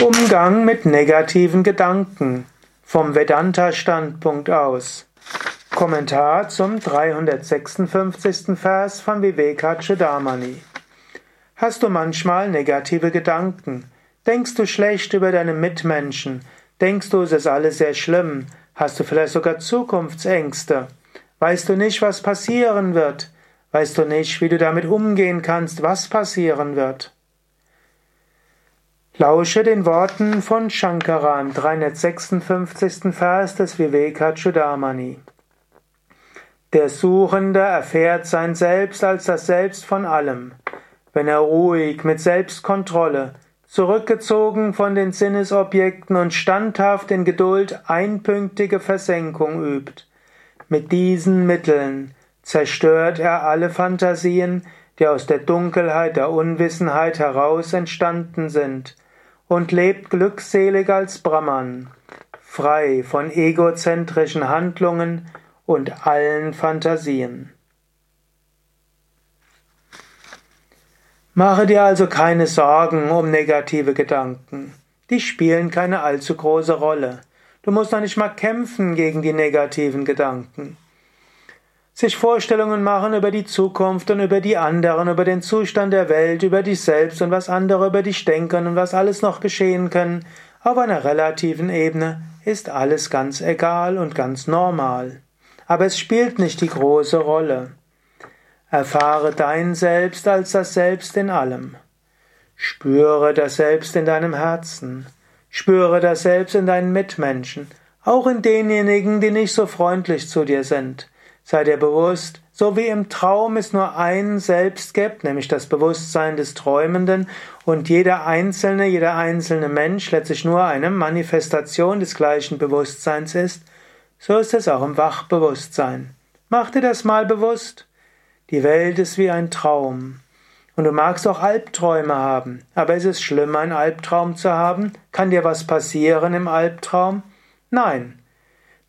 Umgang mit negativen Gedanken vom Vedanta-Standpunkt aus. Kommentar zum 356. Vers von Vivekachudamani. Hast du manchmal negative Gedanken? Denkst du schlecht über deine Mitmenschen? Denkst du, es ist alles sehr schlimm? Hast du vielleicht sogar Zukunftsängste? Weißt du nicht, was passieren wird? Weißt du nicht, wie du damit umgehen kannst, was passieren wird? Lausche den Worten von Shankara im 356. Vers des Vivekachudamani. Der Suchende erfährt sein Selbst als das Selbst von allem. Wenn er ruhig, mit Selbstkontrolle, zurückgezogen von den Sinnesobjekten und standhaft in Geduld einpünktige Versenkung übt. Mit diesen Mitteln zerstört er alle Fantasien, die aus der Dunkelheit der Unwissenheit heraus entstanden sind, und lebt glückselig als Brahman, frei von egozentrischen Handlungen und allen Fantasien. Mache dir also keine Sorgen um negative Gedanken. Die spielen keine allzu große Rolle. Du musst noch nicht mal kämpfen gegen die negativen Gedanken sich Vorstellungen machen über die Zukunft und über die anderen, über den Zustand der Welt, über dich selbst und was andere über dich denken und was alles noch geschehen kann, auf einer relativen Ebene ist alles ganz egal und ganz normal. Aber es spielt nicht die große Rolle. Erfahre dein Selbst als das Selbst in allem. Spüre das Selbst in deinem Herzen. Spüre das Selbst in deinen Mitmenschen, auch in denjenigen, die nicht so freundlich zu dir sind. Sei dir bewusst, so wie im Traum es nur ein Selbst gibt, nämlich das Bewusstsein des Träumenden, und jeder einzelne, jeder einzelne Mensch letztlich nur eine Manifestation des gleichen Bewusstseins ist, so ist es auch im Wachbewusstsein. Mach dir das mal bewusst. Die Welt ist wie ein Traum. Und du magst auch Albträume haben. Aber ist es schlimm, einen Albtraum zu haben? Kann dir was passieren im Albtraum? Nein.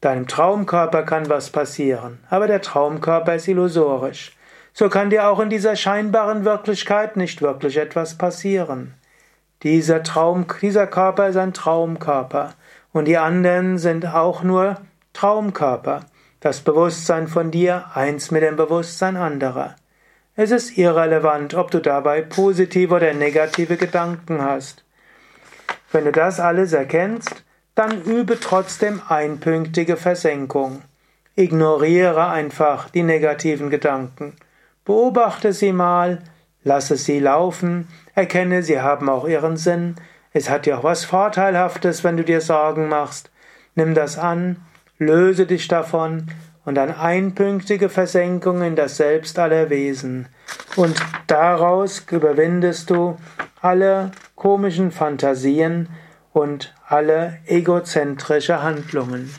Deinem Traumkörper kann was passieren, aber der Traumkörper ist illusorisch. So kann dir auch in dieser scheinbaren Wirklichkeit nicht wirklich etwas passieren. Dieser Traum, dieser Körper ist ein Traumkörper und die anderen sind auch nur Traumkörper. Das Bewusstsein von dir eins mit dem Bewusstsein anderer. Es ist irrelevant, ob du dabei positive oder negative Gedanken hast. Wenn du das alles erkennst, dann übe trotzdem einpünktige Versenkung. Ignoriere einfach die negativen Gedanken. Beobachte sie mal, lasse sie laufen, erkenne, sie haben auch ihren Sinn. Es hat ja auch was Vorteilhaftes, wenn du dir Sorgen machst. Nimm das an, löse dich davon und dann einpünktige Versenkung in das Selbst aller Wesen. Und daraus überwindest du alle komischen Fantasien, und alle egozentrische Handlungen.